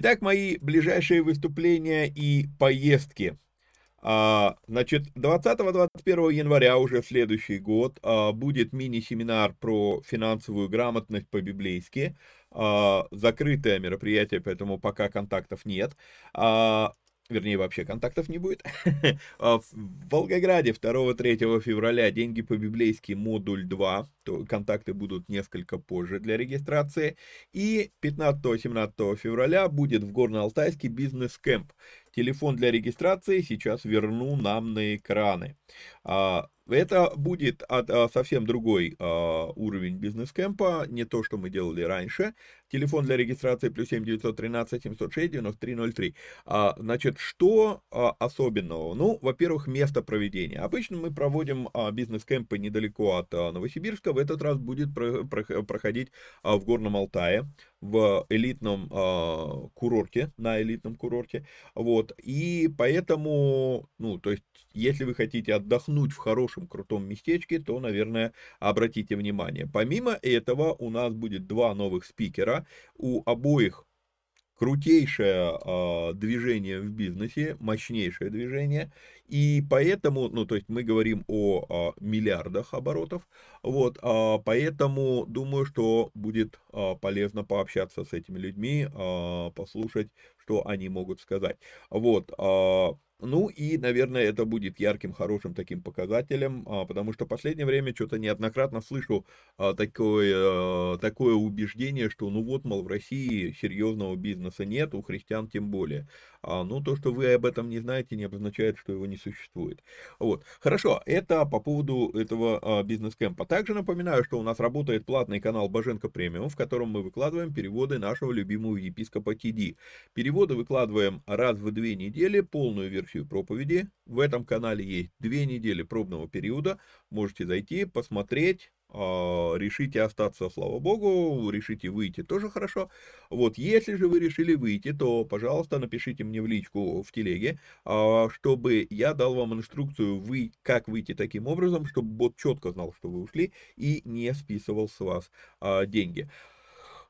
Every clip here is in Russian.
Итак, мои ближайшие выступления и поездки. А, значит, 20-21 января уже следующий год а, будет мини-семинар про финансовую грамотность по-библейски. А, закрытое мероприятие, поэтому пока контактов нет вернее, вообще контактов не будет. А, в Волгограде 2-3 февраля деньги по-библейски модуль 2, то контакты будут несколько позже для регистрации. И 15-17 февраля будет в Горно-Алтайске бизнес-кэмп. Телефон для регистрации сейчас верну нам на экраны. А, это будет а, совсем другой уровень бизнес-кэмпа, не то, что мы делали раньше. Телефон для регистрации плюс 7 913 706 9303. А, значит, что а, особенного? Ну, во-первых, место проведения. Обычно мы проводим а, бизнес-кемпы недалеко от а, Новосибирска. В этот раз будет про, про, проходить а, в Горном Алтае в элитном э, курорте, на элитном курорте, вот, и поэтому, ну, то есть, если вы хотите отдохнуть в хорошем, крутом местечке, то, наверное, обратите внимание. Помимо этого, у нас будет два новых спикера, у обоих крутейшее э, движение в бизнесе, мощнейшее движение, и поэтому, ну, то есть мы говорим о, о миллиардах оборотов, вот, э, поэтому думаю, что будет э, полезно пообщаться с этими людьми, э, послушать, что они могут сказать. Вот, э, Ну и, наверное, это будет ярким, хорошим таким показателем, а, потому что в последнее время что-то неоднократно слышу а, такое, а, такое убеждение, что ну вот, мол, в России серьезного бизнеса нет, у христиан тем более. Ну, то, что вы об этом не знаете, не обозначает, что его не существует. Вот. Хорошо, это по поводу этого бизнес-кэмпа. Также напоминаю, что у нас работает платный канал Боженко Премиум, в котором мы выкладываем переводы нашего любимого епископа Тиди. Переводы выкладываем раз в две недели, полную версию версию проповеди. В этом канале есть две недели пробного периода. Можете зайти, посмотреть, а, решите остаться, слава богу, решите выйти, тоже хорошо. Вот, если же вы решили выйти, то, пожалуйста, напишите мне в личку в телеге, а, чтобы я дал вам инструкцию, вы, как выйти таким образом, чтобы бот четко знал, что вы ушли и не списывал с вас а, деньги.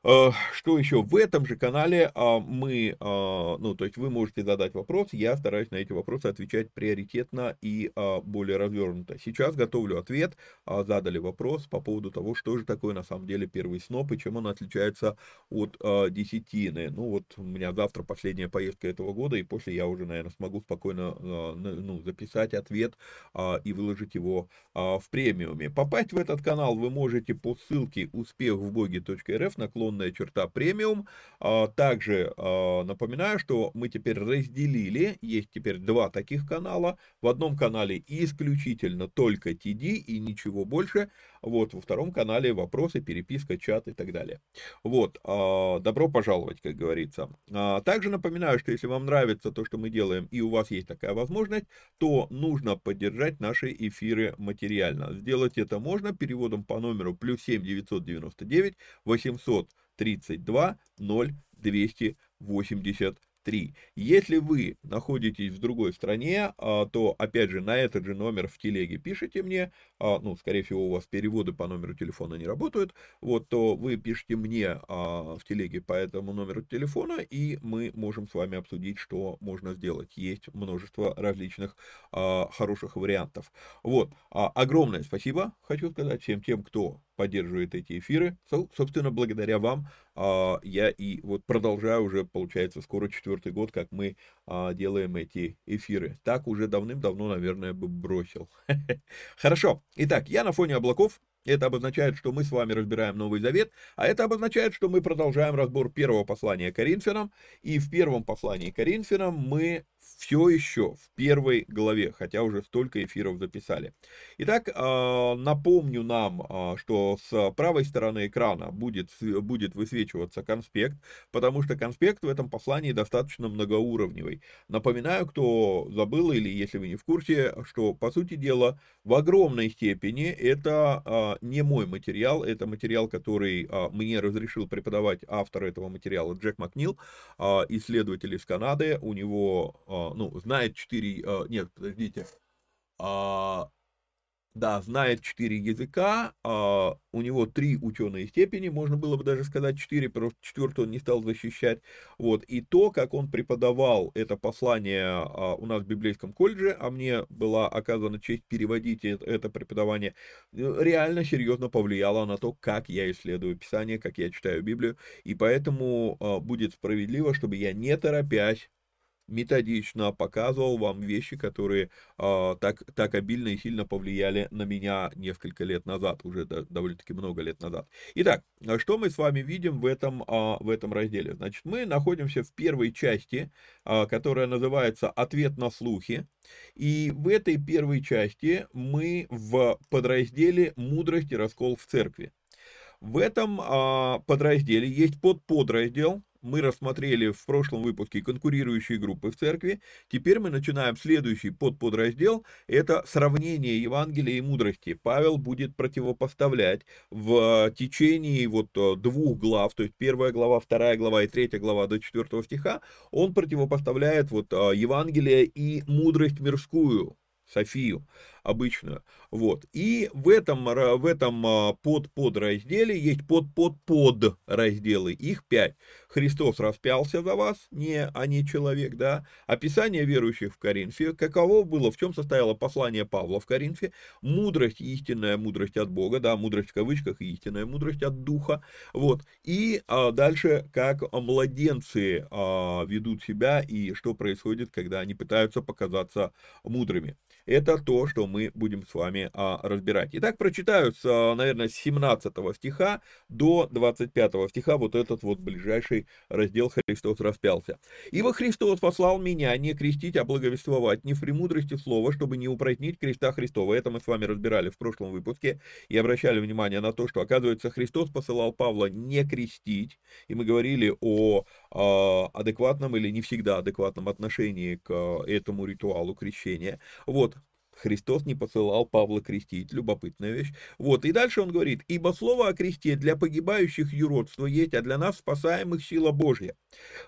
Э, что еще? В этом же канале а, мы, а, ну, то есть вы можете задать вопрос, я стараюсь на эти вопросы отвечать приоритетно и а, более развернуто. Сейчас готовлю ответ, задали вопрос по поводу того, что же такое на самом деле первый сноп и чем он отличается от десятины. Ну, вот у меня завтра последняя поездка этого года, и после я уже, наверное, смогу спокойно ну, записать ответ и выложить его в премиуме. Попасть в этот канал вы можете по ссылке успехвбоге.рф наклон наклонная черта премиум. А, также а, напоминаю, что мы теперь разделили, есть теперь два таких канала. В одном канале исключительно только TD и ничего больше. Вот, во втором канале вопросы, переписка, чат и так далее. Вот, а, добро пожаловать, как говорится. Также напоминаю, что если вам нравится то, что мы делаем, и у вас есть такая возможность, то нужно поддержать наши эфиры материально. Сделать это можно переводом по номеру плюс 7 999 800 32 0 283. Если вы находитесь в другой стране, а, то, опять же, на этот же номер в телеге пишите мне, а, ну, скорее всего, у вас переводы по номеру телефона не работают, вот, то вы пишите мне а, в телеге по этому номеру телефона, и мы можем с вами обсудить, что можно сделать. Есть множество различных хороших вариантов. Вот, огромное спасибо, хочу сказать всем тем, кто поддерживает эти эфиры. Собственно, благодаря вам а, я и вот продолжаю уже, получается, скоро четвертый год, как мы а, делаем эти эфиры. Так уже давным-давно, наверное, бы бросил. Хорошо. Итак, я на фоне облаков. Это обозначает, что мы с вами разбираем Новый Завет, а это обозначает, что мы продолжаем разбор первого послания Коринфянам. И в первом послании Коринфянам мы все еще в первой главе, хотя уже столько эфиров записали. Итак, а, напомню нам, а, что с правой стороны экрана будет, будет высвечиваться конспект, потому что конспект в этом послании достаточно многоуровневый. Напоминаю, кто забыл или если вы не в курсе, что, по сути дела, в огромной степени это а, не мой материал, это материал, который мне разрешил преподавать автор этого материала Джек Макнил, исследователь из Канады. У него ну, знает 4, а, нет, подождите, а, да, знает 4 языка, а, у него 3 ученые степени, можно было бы даже сказать 4, просто четвертый он не стал защищать, вот, и то, как он преподавал это послание а, у нас в библейском колледже, а мне была оказана честь переводить это, преподавание, э, реально серьезно повлияло на то, как я исследую Писание, как я читаю Библию, и поэтому а, будет справедливо, чтобы я не торопясь методично показывал вам вещи, которые э, так, так обильно и сильно повлияли на меня несколько лет назад, уже да, довольно-таки много лет назад. Итак, а что мы с вами видим в этом, э, в этом разделе? Значит, мы находимся в первой части, э, которая называется «Ответ на слухи». И в этой первой части мы в подразделе «Мудрость и раскол в церкви». В этом а, подразделе есть подподраздел, мы рассмотрели в прошлом выпуске конкурирующие группы в церкви. Теперь мы начинаем следующий подподраздел. Это сравнение Евангелия и мудрости. Павел будет противопоставлять в течение вот э, двух глав, то есть первая глава, вторая глава и третья глава до четвертого стиха, он противопоставляет вот э, Евангелие и мудрость мирскую, Софию. Обычную. Вот. И в этом, в этом а, под-подразделе есть под-под-подразделы, их пять. Христос распялся за вас, не, а не человек, да. Описание верующих в Коринфе, каково было, в чем состояло послание Павла в Коринфе, мудрость, истинная мудрость от Бога, да, мудрость в кавычках, истинная мудрость от Духа, вот. И а, дальше, как младенцы а, ведут себя и что происходит, когда они пытаются показаться мудрыми. Это то, что мы будем с вами а, разбирать. Итак, прочитаю, с, а, наверное, с 17 стиха до 25 стиха вот этот вот ближайший раздел «Христос распялся». «Ибо Христос послал меня не крестить, а благовествовать, не в премудрости слова, чтобы не упразднить креста Христова». Это мы с вами разбирали в прошлом выпуске и обращали внимание на то, что, оказывается, Христос посылал Павла не крестить, и мы говорили о, а, адекватном или не всегда адекватном отношении к этому ритуалу крещения. Вот, Христос не посылал Павла крестить, любопытная вещь. Вот, и дальше он говорит, ибо слово о кресте для погибающих юродство есть, а для нас спасаемых сила Божья.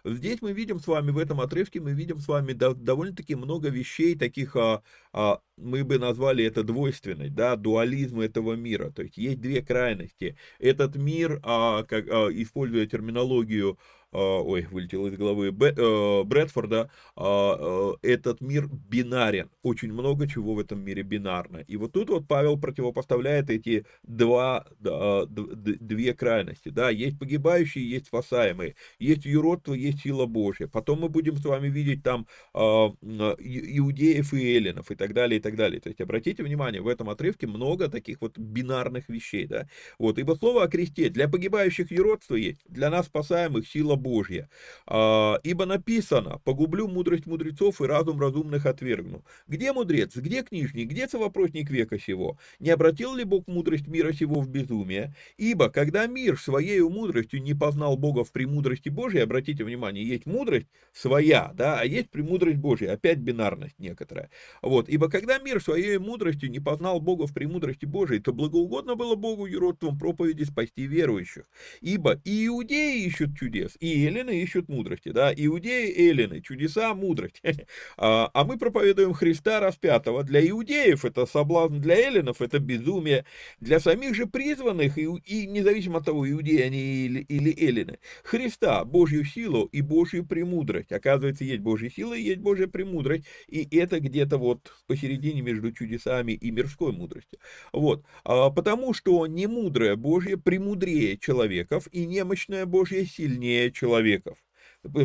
Здесь мы видим с вами, в этом отрывке мы видим с вами довольно-таки много вещей, таких, а, а, мы бы назвали это двойственность, да, дуализм этого мира. То есть есть две крайности. Этот мир, а, как, а, используя терминологию ой, вылетел из головы, э, Брэдфорда, а, э, этот мир бинарен. Очень много чего в этом мире бинарно. И вот тут вот Павел противопоставляет эти два, две крайности. Да, есть погибающие, есть спасаемые. Есть юродство, есть сила Божья. Потом мы будем с вами видеть там а, иудеев и эллинов и так далее, и так далее. То есть обратите внимание, в этом отрывке много таких вот бинарных вещей. Да? Вот, ибо слово о кресте для погибающих юродство есть, для нас спасаемых сила Божья. А, ибо написано, погублю мудрость мудрецов и разум разумных отвергну. Где мудрец, где книжник, где совопросник века сего? Не обратил ли Бог мудрость мира сего в безумие? Ибо, когда мир своей мудростью не познал Бога в премудрости Божьей, обратите внимание, есть мудрость своя, да, а есть премудрость Божья, опять бинарность некоторая. Вот, ибо когда мир своей мудростью не познал Бога в премудрости Божией, то благоугодно было Богу юродством проповеди спасти верующих. Ибо и иудеи ищут чудес, и и эллины ищут мудрости, да, иудеи, эллины, чудеса, мудрость. А, а мы проповедуем Христа распятого. Для иудеев это соблазн, для эллинов это безумие, для самих же призванных, и, независимо от того, иудеи они или, или эллины, Христа, Божью силу и Божью премудрость. Оказывается, есть Божья сила и есть Божья премудрость, и это где-то вот посередине между чудесами и мирской мудростью. Вот, а, потому что немудрая Божья премудрее человеков, и немощная Божья сильнее человеков.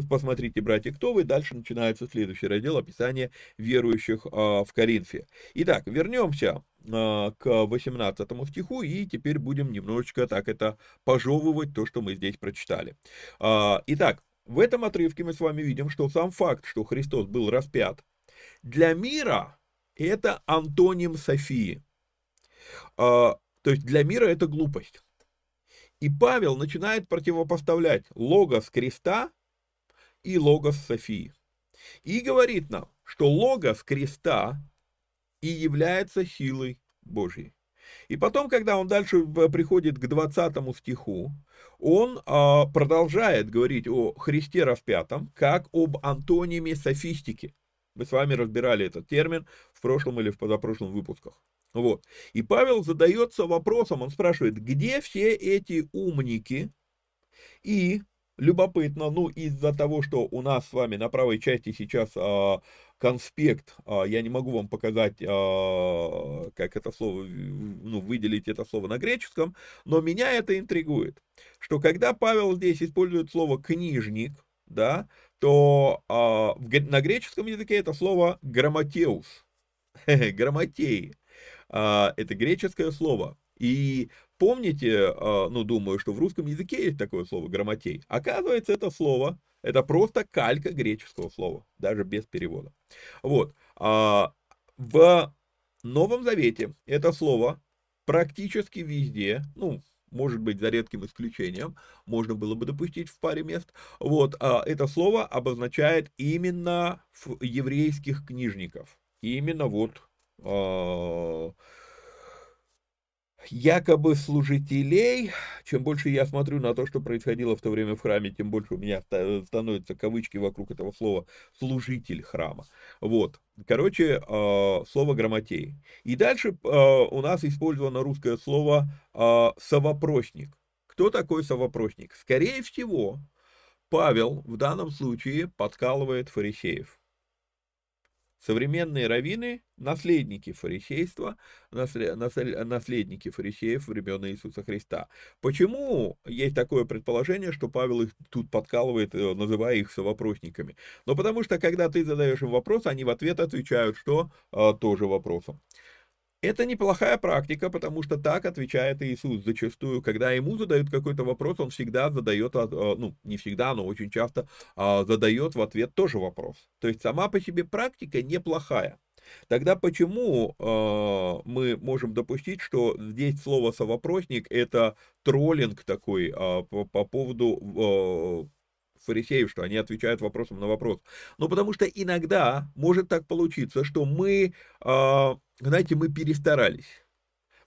Посмотрите, братья, кто вы. Дальше начинается следующий раздел описания верующих а, в Коринфе. Итак, вернемся а, к 18 стиху и теперь будем немножечко так это пожевывать, то, что мы здесь прочитали. А, итак, в этом отрывке мы с вами видим, что сам факт, что Христос был распят, для мира это антоним Софии. То есть для мира это глупость. И Павел начинает противопоставлять логос креста и логос Софии. И говорит нам, что логос креста и является силой Божьей. И потом, когда он дальше приходит к 20 стиху, он а, продолжает говорить о Христе распятом, как об антониме софистики. Мы с вами разбирали этот термин в прошлом или в позапрошлом выпусках. Вот. И Павел задается вопросом, он спрашивает, где все эти умники? И любопытно, ну, из-за того, что у нас с вами на правой части сейчас а, конспект, а, я не могу вам показать, а, как это слово, ну, выделить это слово на греческом, но меня это интригует, что когда Павел здесь использует слово «книжник», да, то а, в, на греческом языке это слово «грамотеус», грамотеи. А, это греческое слово. И помните, а, ну, думаю, что в русском языке есть такое слово грамотей. Оказывается, это слово, это просто калька греческого слова, даже без перевода. Вот. А, в Новом Завете это слово практически везде, ну, может быть, за редким исключением, можно было бы допустить в паре мест. Вот, это слово обозначает именно еврейских книжников. Именно вот а, якобы служителей, чем больше я смотрю на то, что происходило в то время в храме, тем больше у меня становятся кавычки вокруг этого слова «служитель храма». Вот, короче, а, слово «грамотей». И дальше а, у нас использовано русское слово а, «совопросник». Кто такой совопросник? Скорее всего, Павел в данном случае подкалывает фарисеев. Современные раввины – наследники фарисейства, наследники фарисеев времен Иисуса Христа. Почему есть такое предположение, что Павел их тут подкалывает, э, называя их совопросниками? Ну, потому что, когда ты задаешь им вопрос, они в ответ отвечают, что а, тоже вопросом. Это неплохая практика, потому что так отвечает Иисус зачастую. Когда ему задают какой-то вопрос, он всегда задает, а, ну, не всегда, но очень часто а, задает в ответ тоже вопрос. То есть сама по себе практика неплохая. Тогда почему э, мы можем допустить, что здесь слово совопросник это троллинг такой э, по, по поводу э, фарисеев, что они отвечают вопросом на вопрос. Ну, потому что иногда может так получиться, что мы, а, знаете, мы перестарались.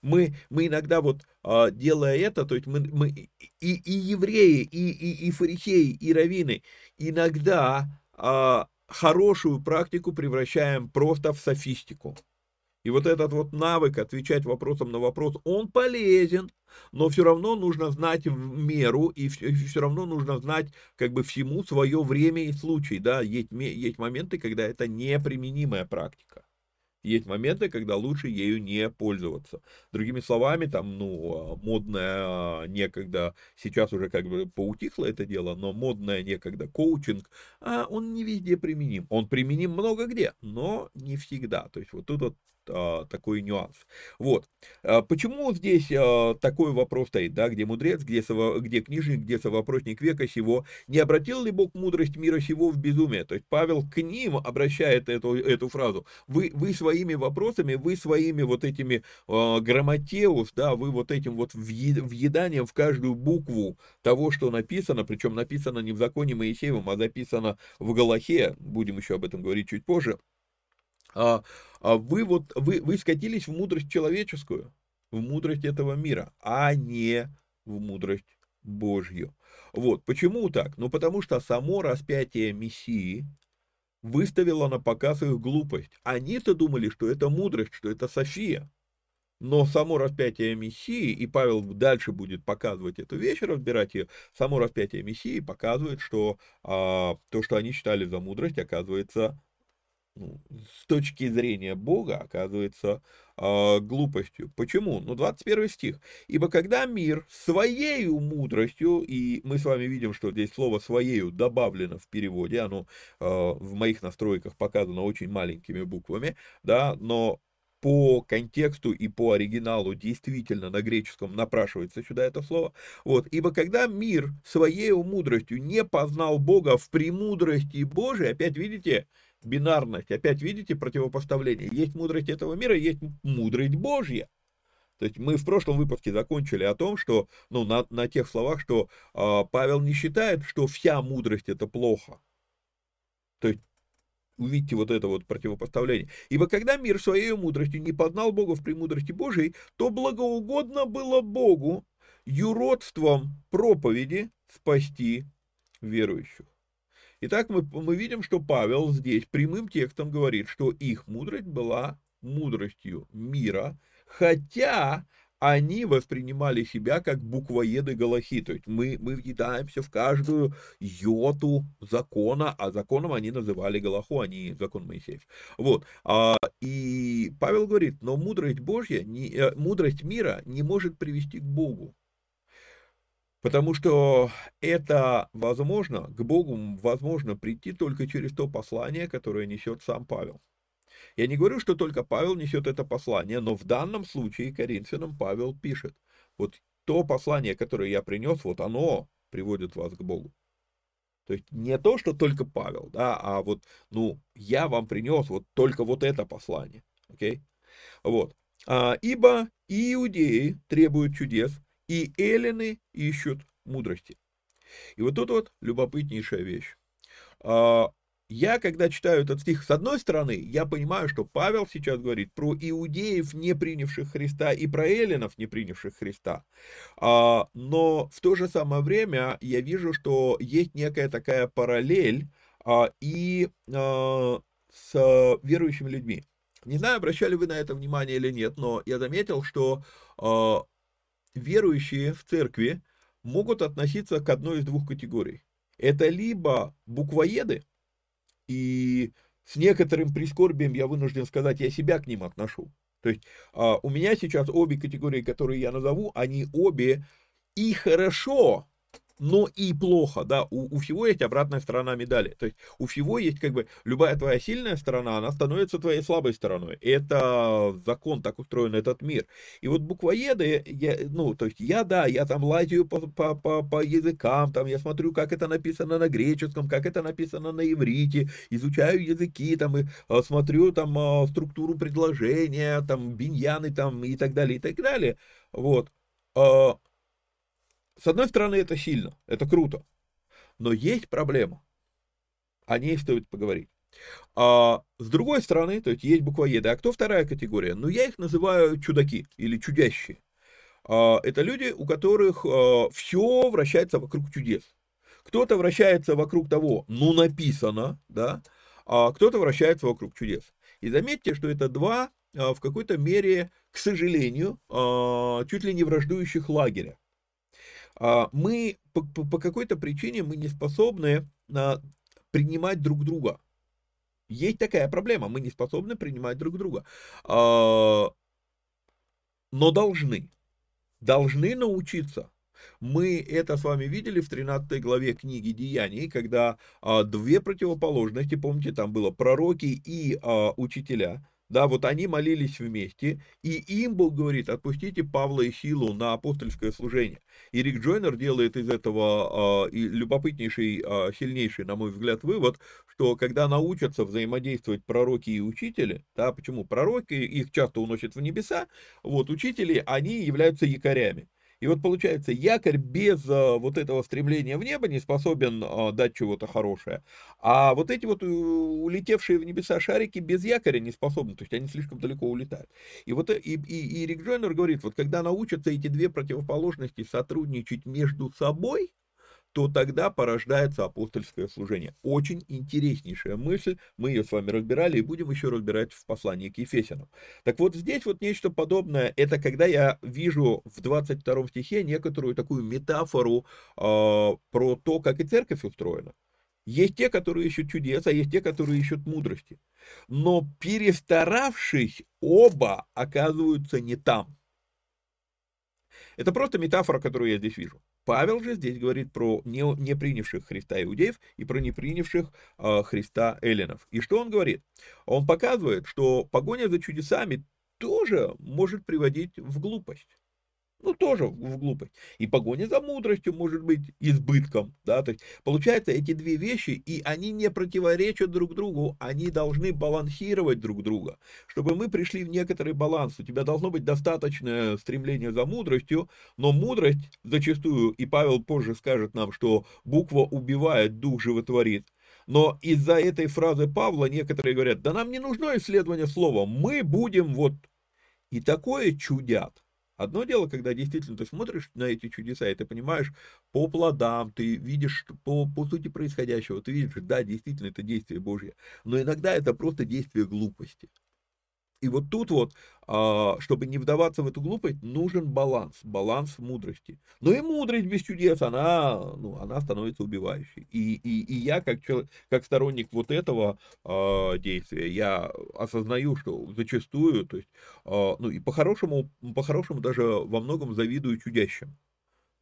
Мы, мы иногда вот а, делая это, то есть мы, мы и, и евреи, и, и, и фарисеи, и раввины иногда а, хорошую практику превращаем просто в софистику. И вот этот вот навык отвечать вопросом на вопрос, он полезен, но все равно нужно знать в меру, и все равно нужно знать как бы всему свое время и случай, да, есть, есть моменты, когда это неприменимая практика. Есть моменты, когда лучше ею не пользоваться. Другими словами, там, ну, модная а, некогда, сейчас уже как бы поутихло это дело, но модная некогда коучинг, а он не везде применим. Он применим много где, но не всегда. То есть вот тут вот а, такой нюанс. Вот. А, почему здесь а, такой вопрос стоит, да, где мудрец, где, сово, где книжник, где совопросник века сего, не обратил ли Бог мудрость мира сего в безумие? То есть Павел к ним обращает эту, эту фразу. Вы, вы своими вопросами, вы своими вот этими а, грамотеус, да, вы вот этим вот въеданием в каждую букву того, что написано, причем написано не в законе Моисеевом, а записано в Галахе, будем еще об этом говорить чуть позже, а, а вы вот, вы, вы скатились в мудрость человеческую, в мудрость этого мира, а не в мудрость Божью. Вот, почему так? Ну, потому что само распятие Мессии выставило на показ их глупость. Они-то думали, что это мудрость, что это София. Но само распятие Мессии, и Павел дальше будет показывать эту вещь, разбирать ее, само распятие Мессии показывает, что а, то, что они считали за мудрость, оказывается с точки зрения Бога оказывается э, глупостью. Почему? Ну, 21 стих. «Ибо когда мир своею мудростью, и мы с вами видим, что здесь слово «своею» добавлено в переводе, оно э, в моих настройках показано очень маленькими буквами, да, но по контексту и по оригиналу действительно на греческом напрашивается сюда это слово. Вот, ибо когда мир своей мудростью не познал Бога в премудрости Божией, опять видите, бинарность. Опять видите противопоставление. Есть мудрость этого мира, есть мудрость Божья. То есть мы в прошлом выпуске закончили о том, что, ну, на, на тех словах, что э, Павел не считает, что вся мудрость это плохо. То есть увидите вот это вот противопоставление. Ибо когда мир своей мудростью не познал Бога в премудрости Божией, то благоугодно было Богу юродством проповеди спасти верующих. Итак, мы, мы видим, что Павел здесь прямым текстом говорит, что их мудрость была мудростью мира, хотя они воспринимали себя как буквоеды Галахи, то есть мы, мы въедаемся в каждую йоту закона, а законом они называли Галаху, а не закон Моисеев. Вот, а, и Павел говорит, но мудрость Божья, не, э, мудрость мира не может привести к Богу. Потому что это возможно, к Богу возможно прийти только через то послание, которое несет сам Павел. Я не говорю, что только Павел несет это послание, но в данном случае Коринфянам Павел пишет, вот то послание, которое я принес, вот оно приводит вас к Богу. То есть не то, что только Павел, да, а вот, ну, я вам принес вот только вот это послание, окей? Okay? Вот. А, ибо иудеи требуют чудес, и эллины ищут мудрости. И вот тут вот любопытнейшая вещь. А, я, когда читаю этот стих, с одной стороны, я понимаю, что Павел сейчас говорит про иудеев, не принявших Христа, и про эллинов, не принявших Христа. А, но в то же самое время я вижу, что есть некая такая параллель а, и с верующими людьми. Не знаю, обращали вы на это внимание или нет, но я заметил, что верующие в церкви могут относиться к одной из двух категорий. Это либо буквоеды, и с некоторым прискорбием я вынужден сказать, я себя к ним отношу. То есть а, у меня сейчас обе категории, которые я назову, они обе и хорошо но и плохо, да, у, у всего есть обратная сторона медали, то есть у всего есть как бы любая твоя сильная сторона, она становится твоей слабой стороной, это закон, так устроен этот мир, и вот буквоеды, я, ну, то есть я, да, я там лазю по, по, по, по языкам, там я смотрю, как это написано на греческом, как это написано на иврите, изучаю языки, там, и а, смотрю там а, структуру предложения, там, биньяны, там, и так далее, и так далее, вот, а, с одной стороны, это сильно, это круто, но есть проблема. О ней стоит поговорить. А с другой стороны, то есть есть буквоеды. А кто вторая категория? Ну, я их называю чудаки или чудящие. А, это люди, у которых а, все вращается вокруг чудес. Кто-то вращается вокруг того, ну, написано, да, а кто-то вращается вокруг чудес. И заметьте, что это два, а, в какой-то мере, к сожалению, а, чуть ли не враждующих лагеря. А, мы по, по какой-то причине мы не способны а, принимать друг друга. Есть такая проблема, мы не способны принимать друг друга. А, но должны. Должны научиться. Мы это с вами видели в 13 главе книги Деяний, когда две противоположности, помните, там было пророки и учителя, да, вот они молились вместе, и им Бог говорит, отпустите Павла и Силу на апостольское служение. И Рик Джойнер делает из этого э, и любопытнейший, э, сильнейший, на мой взгляд, вывод, что когда научатся взаимодействовать пророки и учители, да, почему пророки, их часто уносят в небеса, вот учители, они являются якорями. И вот получается, якорь без а, вот этого стремления в небо не способен а, дать чего-то хорошее. А вот эти вот улетевшие в небеса шарики без якоря не способны, то есть они слишком далеко улетают. И вот э, и, и, и Рик Джойнер говорит, вот когда научатся эти две противоположности сотрудничать между собой, то тогда порождается апостольское служение. Очень интереснейшая мысль, мы ее с вами разбирали и будем еще разбирать в послании к Ефесянам. Так вот здесь вот нечто подобное, это когда я вижу в 22 стихе некоторую такую метафору э, про то, как и церковь устроена. Есть те, которые ищут чудес, а есть те, которые ищут мудрости. Но перестаравшись, оба оказываются не там. Это просто метафора, которую я здесь вижу. Павел же здесь говорит про не, не принявших Христа иудеев и про не принявших э, Христа эллинов. И что он говорит? Он показывает, что погоня за чудесами тоже может приводить в глупость ну, тоже в глупость. И погоня за мудростью может быть избытком, да, то есть получается эти две вещи, и они не противоречат друг другу, они должны балансировать друг друга. Чтобы мы пришли в некоторый баланс, у тебя должно быть достаточное стремление за мудростью, но мудрость зачастую, и Павел позже скажет нам, что буква убивает, дух животворит, но из-за этой фразы Павла некоторые говорят, да нам не нужно исследование слова, мы будем вот... И такое чудят. Одно дело, когда действительно ты смотришь на эти чудеса, и ты понимаешь по плодам, ты видишь по, по сути происходящего, ты видишь, да, действительно, это действие Божье. Но иногда это просто действие глупости. И вот тут вот, а, чтобы не вдаваться в эту глупость, нужен баланс, баланс мудрости. Но и мудрость без чудес, она, ну, она становится убивающей. И, и, и я, как, человек, как сторонник вот этого э, действия, я осознаю, что зачастую, то есть, э, ну, и по-хорошему, по-хорошему даже во многом завидую чудящим.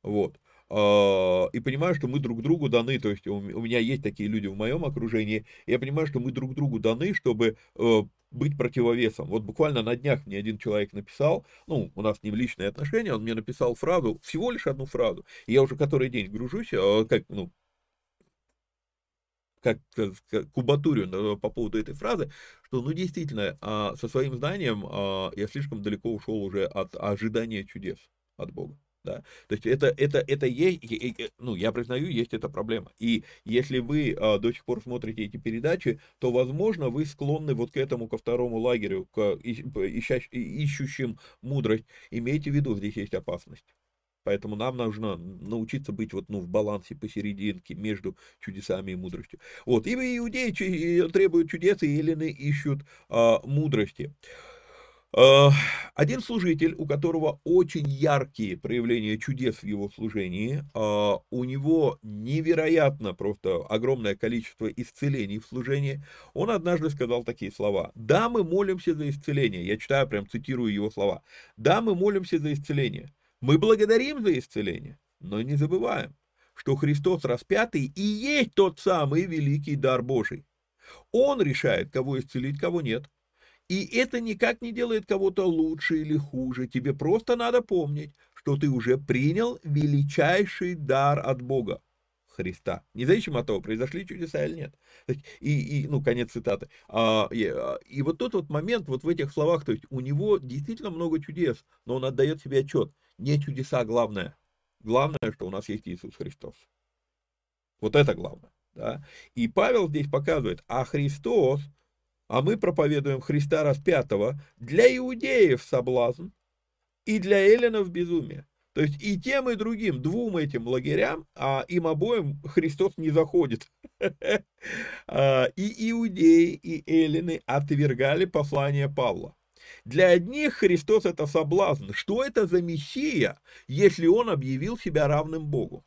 Вот. И понимаю, что мы друг другу даны, то есть у меня есть такие люди в моем окружении, и я понимаю, что мы друг другу даны, чтобы э, быть противовесом. Вот буквально на днях мне один человек написал, ну, у нас не в личные отношения, он мне написал фразу, всего лишь одну фразу. И я уже который день гружусь, а, как, ну, как, как кубатурю по поводу этой фразы, что, ну, действительно, а, со своим знанием а, я слишком далеко ушел уже от ожидания чудес от Бога. Да? То есть это, это, это есть, ну, я признаю, есть эта проблема. И если вы а, до сих пор смотрите эти передачи, то, возможно, вы склонны вот к этому, ко второму лагерю, к ищащ, ищущим мудрость. Имейте в виду, здесь есть опасность. Поэтому нам нужно научиться быть вот, ну, в балансе посерединке между чудесами и мудростью. Вот, и иудеи требуют чудес, и эллины ищут а, мудрости. Э, один служитель, у которого очень яркие проявления чудес в его служении, э, у него невероятно просто огромное количество исцелений в служении, он однажды сказал такие слова. «Да, мы молимся за исцеление». Я читаю, прям цитирую его слова. «Да, мы молимся за исцеление. Мы благодарим за исцеление, но не забываем, что Христос распятый и есть тот самый великий дар Божий. Он решает, кого исцелить, кого нет. И это никак не делает кого-то лучше или хуже. Тебе просто надо помнить, что ты уже принял величайший дар от Бога. Христа. Независимо от того, произошли чудеса или нет. И, и ну, конец цитаты. А, и, а, и вот тот вот момент, вот в этих словах, то есть у него действительно много чудес, но он отдает себе отчет. Не чудеса главное. Главное, что у нас есть Иисус Христос. Вот это главное. Да? И Павел здесь показывает, а Христос а мы проповедуем Христа распятого, для иудеев соблазн и для эллинов безумие. То есть и тем, и другим, двум этим лагерям, а им обоим Христос не заходит. А, и иудеи, и эллины отвергали послание Павла. Для одних Христос это соблазн. Что это за Мессия, если он объявил себя равным Богу?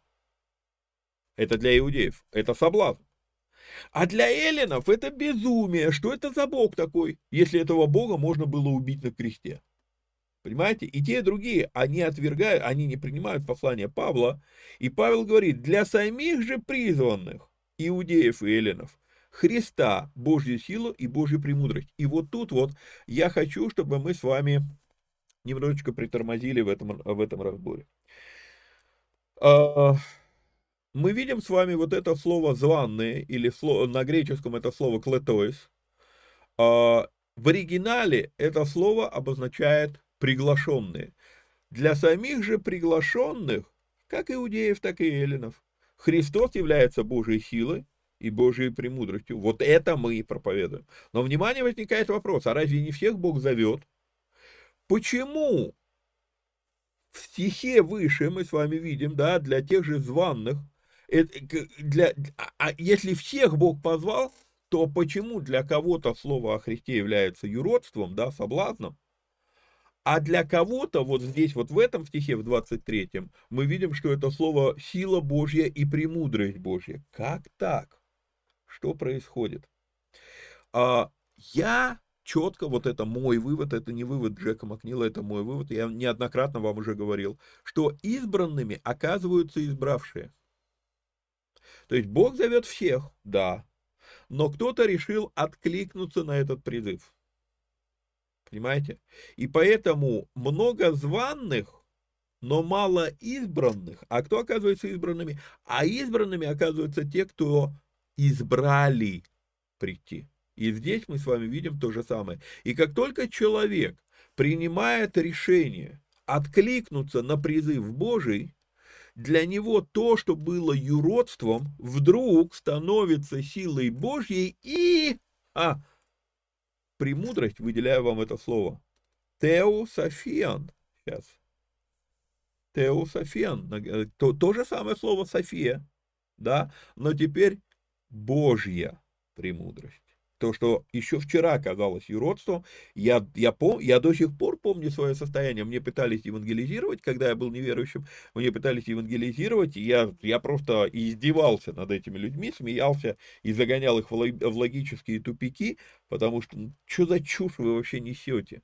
Это для иудеев. Это соблазн. А для эллинов это безумие. Что это за бог такой, если этого бога можно было убить на кресте? Понимаете? И те, и другие, они отвергают, они не принимают послание Павла. И Павел говорит, для самих же призванных, иудеев и эллинов, Христа, Божью силу и Божью премудрость. И вот тут вот я хочу, чтобы мы с вами немножечко притормозили в этом, в этом разборе. Мы видим с вами вот это слово «званные», или слово, на греческом это слово «клетоис». А, в оригинале это слово обозначает «приглашенные». Для самих же приглашенных, как иудеев, так и эллинов, Христос является Божьей силой и Божьей премудростью. Вот это мы и проповедуем. Но, внимание, возникает вопрос, а разве не всех Бог зовет? Почему в стихе выше мы с вами видим, да, для тех же званных, для, а, а если всех Бог позвал, то почему для кого-то слово о Христе является юродством, да, соблазном, а для кого-то, вот здесь, вот в этом стихе, в 23-м, мы видим, что это слово сила Божья и премудрость Божья. Как так? Что происходит? А, я четко, вот это мой вывод, это не вывод Джека Макнила, это мой вывод, я неоднократно вам уже говорил, что избранными оказываются избравшие. То есть Бог зовет всех, да, но кто-то решил откликнуться на этот призыв. Понимаете? И поэтому много званных, но мало избранных. А кто оказывается избранными? А избранными оказываются те, кто избрали прийти. И здесь мы с вами видим то же самое. И как только человек принимает решение откликнуться на призыв Божий, для него то, что было юродством, вдруг становится силой Божьей и... А, премудрость, выделяю вам это слово. Теософиан. Сейчас. Теософиан. Э, то, то же самое слово София. Да, но теперь Божья премудрость то, что еще вчера казалось юродством, я, я, пом, я до сих пор помню свое состояние. Мне пытались евангелизировать, когда я был неверующим, мне пытались евангелизировать, и я, я просто издевался над этими людьми, смеялся и загонял их в, логические тупики, потому что ну, что за чушь вы вообще несете?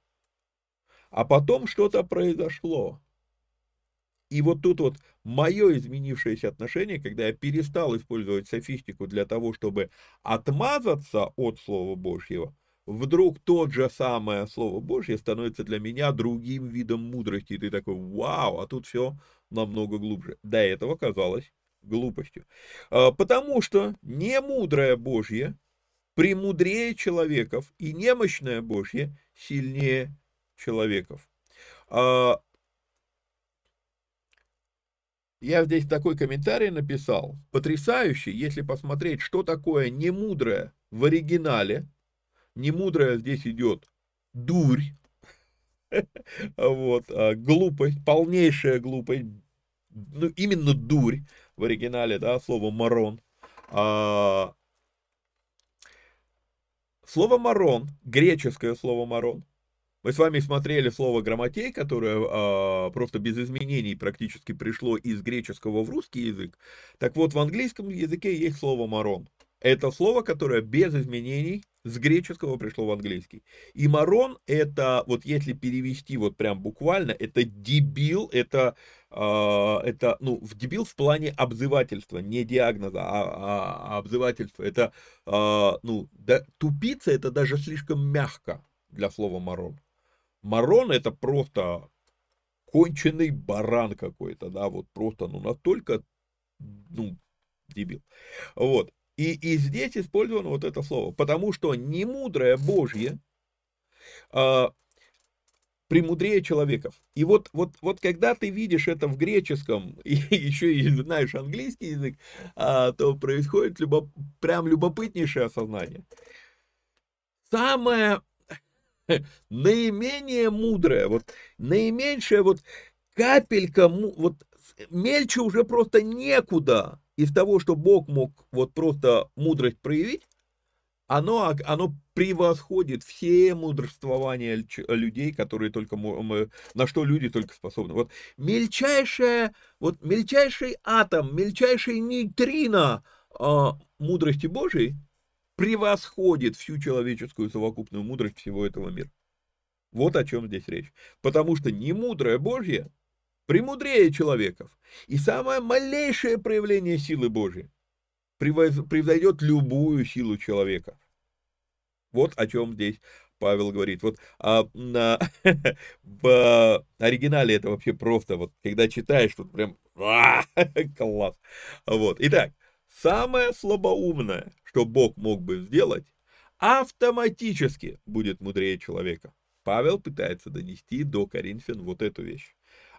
А потом что-то произошло. И вот тут вот мое изменившееся отношение, когда я перестал использовать софистику для того, чтобы отмазаться от Слова Божьего, вдруг тот же самое Слово Божье становится для меня другим видом мудрости. И ты такой, вау, а тут все намного глубже. До этого казалось глупостью. А, потому что немудрое Божье премудрее человеков, и немощное Божье сильнее человеков. Я здесь такой комментарий написал, потрясающий, если посмотреть, что такое немудрое в оригинале. Немудрое здесь идет дурь, вот, а, глупость, полнейшая глупость, ну, именно дурь в оригинале, да, слово марон. А, слово марон, греческое слово марон, мы с вами смотрели слово грамотей, которое а, просто без изменений практически пришло из греческого в русский язык. Так вот, в английском языке есть слово марон. Это слово, которое без изменений с греческого пришло в английский. И марон это, вот если перевести вот прям буквально, это дебил, это, э, это ну, в дебил в плане обзывательства, не диагноза, а, а, а обзывательства. Это, э, ну, да, тупица это даже слишком мягко для слова марон. Марон это просто конченый баран какой-то, да, вот просто, ну, настолько, ну, дебил. Вот. И, и здесь использовано вот это слово, потому что немудрое Божье а, премудрее человеков. И вот, вот, вот когда ты видишь это в греческом, и еще и знаешь английский язык, а, то происходит любоп, прям любопытнейшее осознание. Самое наименее мудрое, вот наименьшая вот капелька, вот мельче уже просто некуда из того, что Бог мог вот просто мудрость проявить, оно, оно превосходит все мудрствования людей, которые только, на что люди только способны. Вот мельчайшая, вот мельчайший атом, мельчайший нейтрино а, мудрости Божией превосходит всю человеческую совокупную мудрость всего этого мира. Вот о чем здесь речь. Потому что не мудрая Божья премудрее человеков. И самое малейшее проявление силы Божьей превзойдет любую силу человека. Вот о чем здесь Павел говорит. Вот а, на, в оригинале это вообще просто, вот когда читаешь, тут прям а, класс. Вот. Итак, самое слабоумное, что Бог мог бы сделать, автоматически будет мудрее человека. Павел пытается донести до Коринфян вот эту вещь.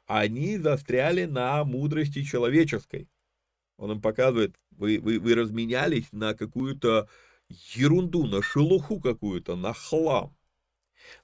Они застряли на мудрости человеческой. Он им показывает, вы, вы, вы разменялись на какую-то ерунду, на шелуху какую-то, на хлам.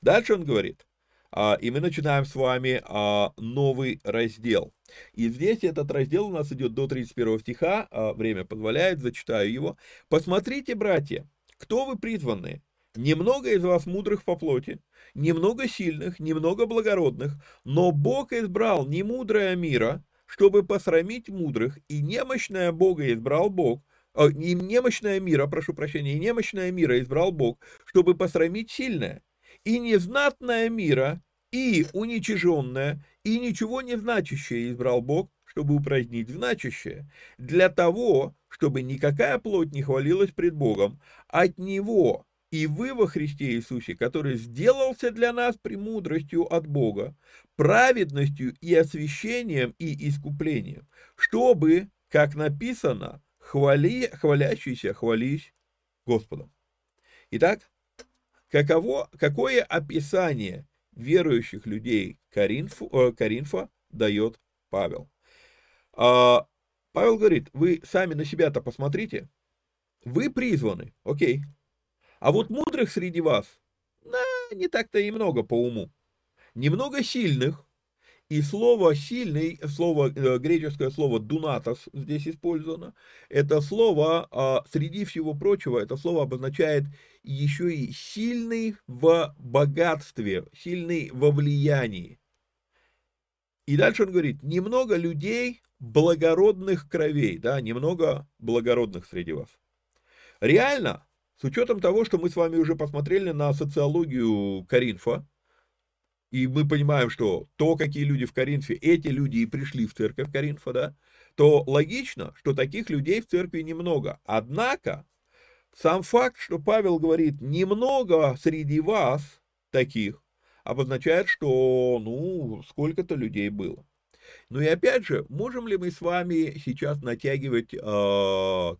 Дальше он говорит, а, и мы начинаем с вами а, новый раздел. И здесь этот раздел у нас идет до 31 стиха, а, время позволяет, зачитаю его. «Посмотрите, братья, кто вы призванные? Немного из вас мудрых по плоти, немного сильных, немного благородных, но Бог избрал не мира, чтобы посрамить мудрых, и немощное Бога избрал Бог, э, немощное мира, прошу прощения, и немощное мира избрал Бог, чтобы посрамить сильное, и незнатное мира, и уничиженное, и ничего не значащее избрал Бог, чтобы упразднить значащее, для того, чтобы никакая плоть не хвалилась пред Богом, от Него и вы во Христе Иисусе, который сделался для нас премудростью от Бога, праведностью и освящением и искуплением, чтобы, как написано, хвали, хвалящиеся хвались Господом. Итак, каково, какое описание верующих людей Коринфу, э, Коринфа дает Павел? А, Павел говорит, вы сами на себя-то посмотрите, вы призваны, окей, а вот мудрых среди вас, да, не так-то и много по уму. Немного сильных, и слово «сильный», слово, э, греческое слово «дунатос» здесь использовано. Это слово, а, среди всего прочего, это слово обозначает еще и сильный в богатстве, сильный во влиянии. И дальше он говорит, немного людей благородных кровей, да, немного благородных среди вас. Реально, с учетом того, что мы с вами уже посмотрели на социологию Каринфа, и мы понимаем, что то, какие люди в Коринфе, эти люди и пришли в церковь Коринфа, да, то логично, что таких людей в церкви немного. Однако, сам факт, что Павел говорит «немного среди вас таких», обозначает, что, ну, сколько-то людей было. Ну и опять же, можем ли мы с вами сейчас натягивать э,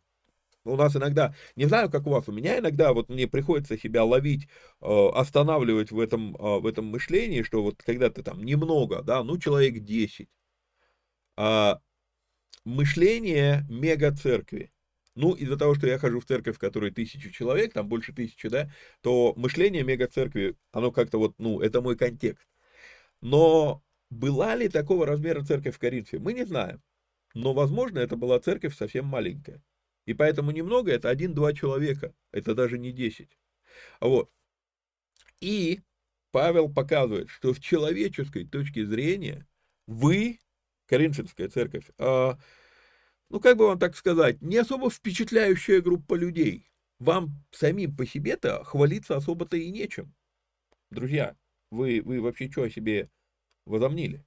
у нас иногда, не знаю, как у вас, у меня иногда вот мне приходится себя ловить, э, останавливать в этом, э, в этом мышлении, что вот когда ты там немного, да, ну человек 10, а мышление мега-церкви. Ну, из-за того, что я хожу в церковь, в которой тысячу человек, там больше тысячи, да, то мышление мега-церкви, оно как-то вот, ну, это мой контекст. Но была ли такого размера церковь в Коринфе, мы не знаем. Но, возможно, это была церковь совсем маленькая. И поэтому немного, это один-два человека, это даже не десять. Вот. И Павел показывает, что с человеческой точки зрения вы, Коринфянская церковь, а, ну как бы вам так сказать, не особо впечатляющая группа людей. Вам самим по себе-то хвалиться особо-то и нечем. Друзья, вы, вы вообще что о себе возомнили?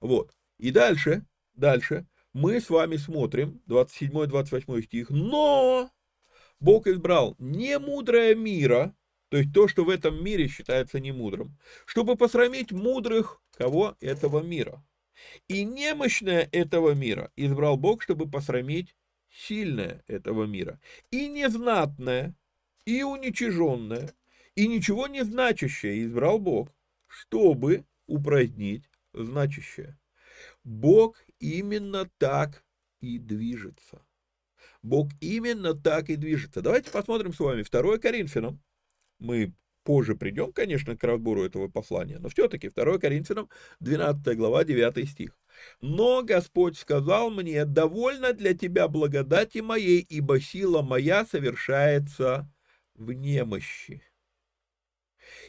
Вот. И дальше, дальше мы с вами смотрим 27-28 стих. Но Бог избрал не мудрое мира, то есть то, что в этом мире считается немудрым, чтобы посрамить мудрых кого? Этого мира. И немощное этого мира избрал Бог, чтобы посрамить сильное этого мира. И незнатное, и уничиженное, и ничего не значащее избрал Бог, чтобы упразднить значащее. Бог именно так и движется. Бог именно так и движется. Давайте посмотрим с вами 2 Коринфянам. Мы позже придем, конечно, к разбору этого послания, но все-таки 2 Коринфянам 12 глава 9 стих. «Но Господь сказал мне, довольно для тебя благодати моей, ибо сила моя совершается в немощи».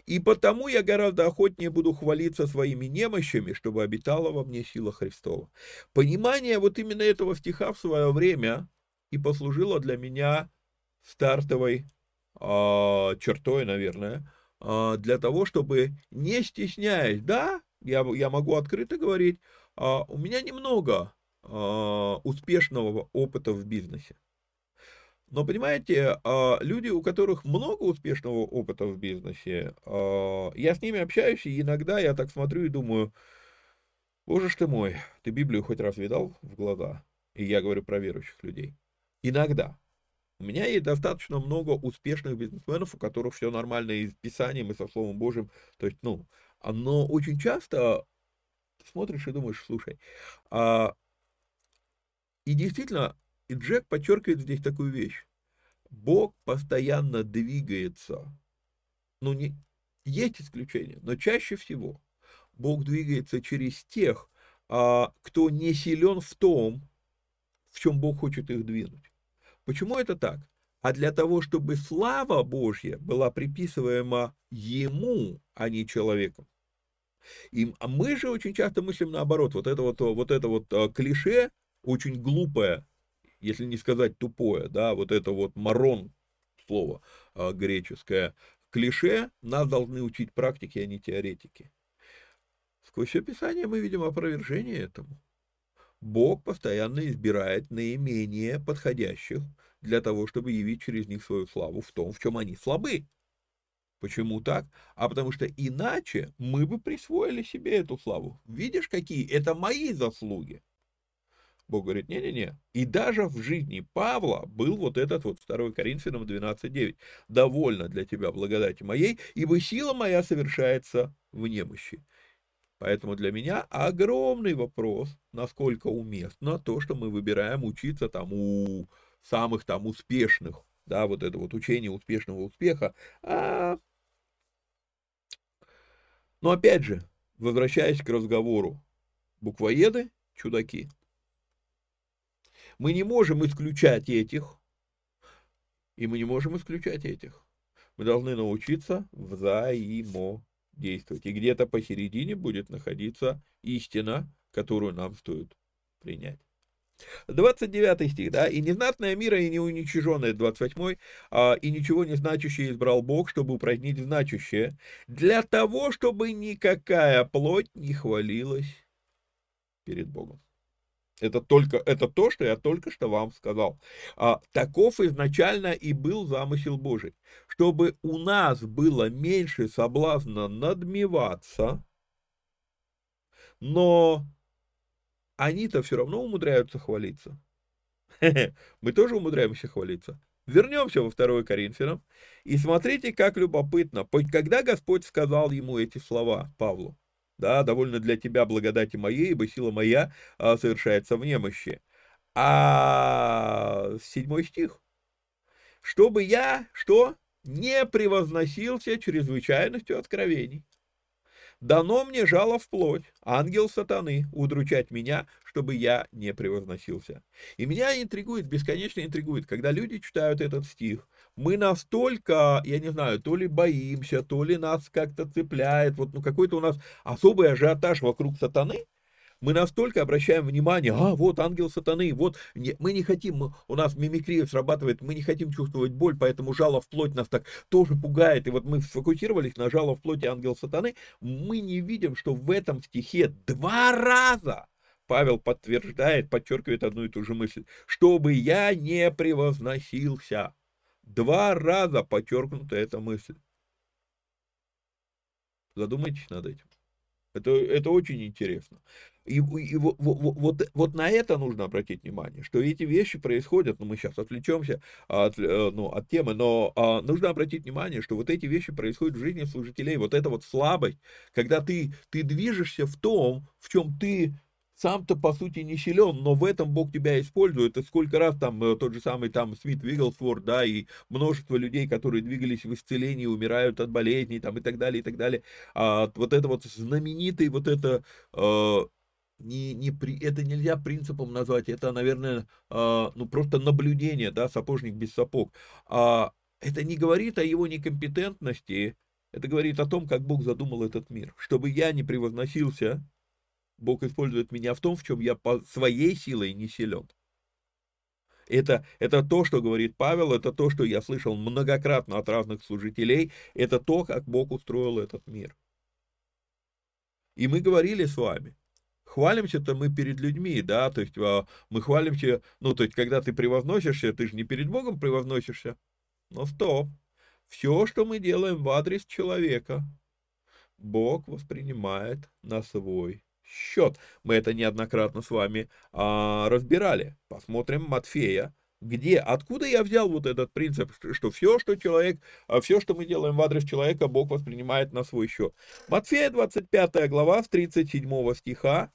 И потому я гораздо охотнее буду хвалиться своими немощами, чтобы обитала во мне сила Христова. Понимание вот именно этого стиха в свое время и послужило для меня стартовой э, чертой, наверное, э, для того, чтобы не стесняясь, да, я, я могу открыто говорить, э, у меня немного э, успешного опыта в бизнесе. Но понимаете, а, люди, у которых много успешного опыта в бизнесе, а, я с ними общаюсь, и иногда я так смотрю и думаю, боже ж ты мой, ты Библию хоть раз видал в глаза? И я говорю про верующих людей. Иногда. У меня есть достаточно много успешных бизнесменов, у которых все нормально и с Писанием, и со Словом Божьим. То есть, ну, но очень часто смотришь и думаешь, слушай, а, и действительно, и Джек подчеркивает здесь такую вещь. Бог постоянно двигается. Ну, не, есть исключения, но чаще всего Бог двигается через тех, а, кто не силен в том, в чем Бог хочет их двинуть. Почему это так? А для того, чтобы слава Божья была приписываема Ему, а не человеку. И а мы же очень часто мыслим наоборот. Вот это вот, вот это вот а, клише, очень глупое, если не сказать тупое, да, вот это вот марон, слово э, греческое, клише, нас должны учить практики, а не теоретики. Сквозь все Писание мы видим опровержение этому. Бог постоянно избирает наименее подходящих для того, чтобы явить через них свою славу в том, в чем они слабы. Почему так? А потому что иначе мы бы присвоили себе эту славу. Видишь, какие? Это мои заслуги. Бог говорит, не-не-не. И даже в жизни Павла был вот этот вот 2 Коринфянам 12.9. «Довольно для тебя благодати моей, ибо сила моя совершается в немощи». Поэтому для меня огромный вопрос, насколько уместно то, что мы выбираем учиться там у самых там успешных, да, вот это вот учение успешного успеха. А... Но опять же, возвращаясь к разговору, буквоеды, чудаки, мы не можем исключать этих, и мы не можем исключать этих. Мы должны научиться взаимодействовать. И где-то посередине будет находиться истина, которую нам стоит принять. 29 стих, да, «И незнатное мира, и неуничиженное», 28, а, «И ничего не значащее избрал Бог, чтобы упразднить значащее, для того, чтобы никакая плоть не хвалилась перед Богом». Это только это то, что я только что вам сказал. А, таков изначально и был замысел Божий, чтобы у нас было меньше соблазна надмеваться, но они-то все равно умудряются хвалиться. Мы тоже умудряемся хвалиться. Вернемся во 2 Коринфянам и смотрите, как любопытно. Когда Господь сказал ему эти слова, Павлу, да, довольно для тебя благодати моей, ибо сила моя а, совершается в немощи. А седьмой стих. Чтобы я, что? Не превозносился чрезвычайностью откровений. Дано мне жало в плоть, ангел сатаны, удручать меня, чтобы я не превозносился. И меня интригует, бесконечно интригует, когда люди читают этот стих. Мы настолько, я не знаю, то ли боимся, то ли нас как-то цепляет, вот ну какой-то у нас особый ажиотаж вокруг сатаны, мы настолько обращаем внимание, а, вот ангел сатаны, вот, не, мы не хотим, мы, у нас мимикрия срабатывает, мы не хотим чувствовать боль, поэтому жало в плоть нас так тоже пугает, и вот мы сфокусировались на жало в плоти ангел сатаны, мы не видим, что в этом стихе два раза Павел подтверждает, подчеркивает одну и ту же мысль, чтобы я не превозносился. Два раза подчеркнута эта мысль. Задумайтесь над этим. Это, это очень интересно. И, и вот, вот, вот на это нужно обратить внимание, что эти вещи происходят, ну мы сейчас отвлечемся от, э, ну, от темы, но а, нужно обратить внимание, что вот эти вещи происходят в жизни служителей, вот эта вот слабость, когда ты, ты движешься в том, в чем ты сам-то по сути не силен, но в этом Бог тебя использует. И сколько раз там э, тот же самый там Смит Вигглсворт, да, и множество людей, которые двигались в исцелении, умирают от болезней там и так далее, и так далее. А, вот это вот знаменитый вот это э, не, не при, это нельзя принципом назвать, это, наверное, э, ну просто наблюдение, да, сапожник без сапог. А это не говорит о его некомпетентности, это говорит о том, как Бог задумал этот мир. Чтобы я не превозносился, Бог использует меня в том, в чем я по своей силой не силен. Это, это то, что говорит Павел, это то, что я слышал многократно от разных служителей, это то, как Бог устроил этот мир. И мы говорили с вами, хвалимся-то мы перед людьми, да, то есть а, мы хвалимся, ну, то есть когда ты превозносишься, ты же не перед Богом превозносишься. Но стоп, все, что мы делаем в адрес человека, Бог воспринимает на свой счет. Мы это неоднократно с вами а, разбирали. Посмотрим Матфея. Где, откуда я взял вот этот принцип, что все, что человек, а, все, что мы делаем в адрес человека, Бог воспринимает на свой счет. Матфея 25 глава с 37 стиха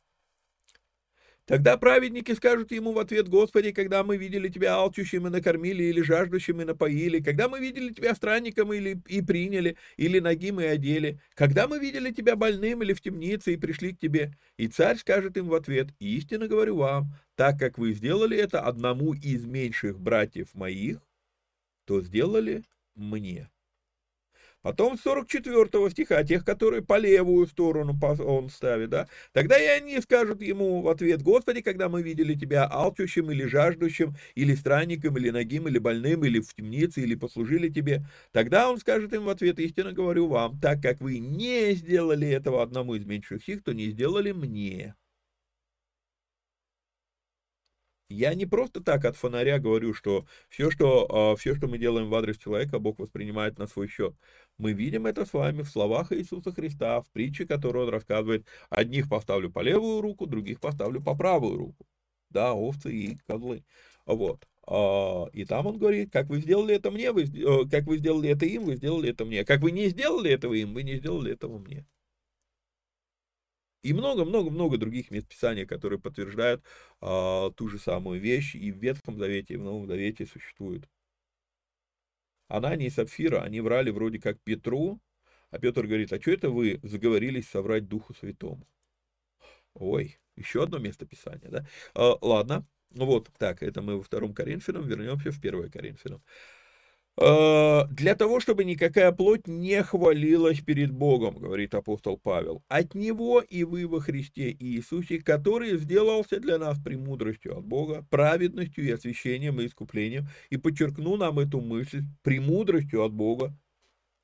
Тогда праведники скажут ему в ответ, Господи, когда мы видели Тебя алчущим и накормили, или жаждущим и напоили, когда мы видели Тебя странником или, и приняли, или нагим и одели, когда мы видели Тебя больным или в темнице и пришли к Тебе. И царь скажет им в ответ, истинно говорю вам, так как вы сделали это одному из меньших братьев моих, то сделали мне. Потом 44 стиха, тех, которые по левую сторону он ставит, да. Тогда и они скажут ему в ответ, Господи, когда мы видели Тебя алчущим или жаждущим, или странником, или ногим, или больным, или в темнице, или послужили Тебе. Тогда он скажет им в ответ, истинно говорю вам, так как вы не сделали этого одному из меньших сих, то не сделали мне. Я не просто так от фонаря говорю, что все, что, а, все, что мы делаем в адрес человека, Бог воспринимает на свой счет. Мы видим это с вами в словах Иисуса Христа, в притче, которую он рассказывает. Одних поставлю по левую руку, других поставлю по правую руку. Да, овцы и козлы. Вот. А, и там он говорит, как вы сделали это мне, вы, э, как вы сделали это им, вы сделали это мне. Как вы не сделали этого им, вы не сделали этого мне. И много-много-много других мест Писания, которые подтверждают а, ту же самую вещь, и в Ветхом Завете, и в Новом Завете существуют. Анания и Сапфира, они врали вроде как Петру, а Петр говорит, а что это вы заговорились соврать Духу Святому? Ой, еще одно место Писания, да? А, ладно, ну вот, так, это мы во втором Коринфянам, вернемся в первое Коринфянам. Э, для того, чтобы никакая плоть не хвалилась перед Богом, говорит апостол Павел, от Него и вы во Христе Иисусе, который сделался для нас премудростью от Бога, праведностью и освящением и искуплением. И подчеркну нам эту мысль, премудростью от Бога.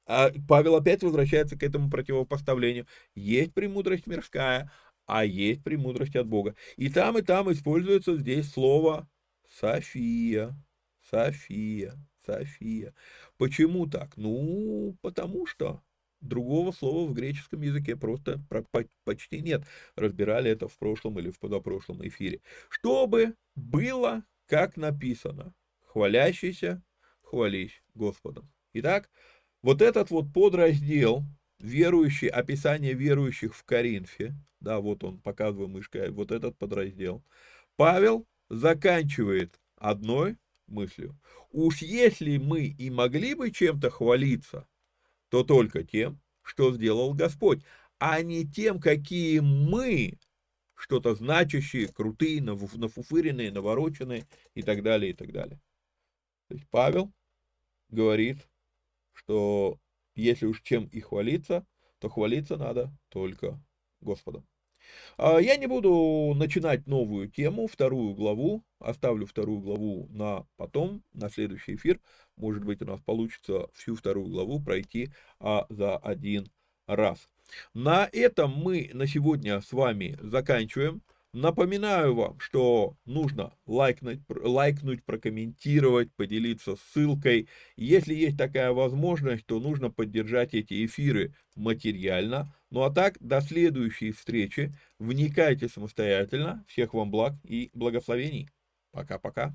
А Павел опять возвращается к этому противопоставлению. Есть премудрость мирская, а есть премудрость от Бога. И там, и там используется здесь слово София. София. София. Почему так? Ну, потому что другого слова в греческом языке просто почти нет. Разбирали это в прошлом или в позапрошлом эфире. Чтобы было, как написано, хвалящийся, хвались Господом. Итак, вот этот вот подраздел, верующий, описание верующих в Коринфе, да, вот он, показываю мышкой, вот этот подраздел, Павел заканчивает одной мыслью. Уж если мы и могли бы чем-то хвалиться, то только тем, что сделал Господь, а не тем, какие мы что-то значащие, крутые, нафуфыренные, навороченные и так далее, и так далее. То есть Павел говорит, что если уж чем и хвалиться, то хвалиться надо только Господом. А я не буду начинать новую тему, вторую главу, оставлю вторую главу на потом, на следующий эфир. Может быть, у нас получится всю вторую главу пройти а, за один раз. На этом мы на сегодня с вами заканчиваем. Напоминаю вам, что нужно лайкнуть, лайкнуть, прокомментировать, поделиться ссылкой. Если есть такая возможность, то нужно поддержать эти эфиры материально. Ну а так, до следующей встречи. Вникайте самостоятельно. Всех вам благ и благословений. Пока-пока.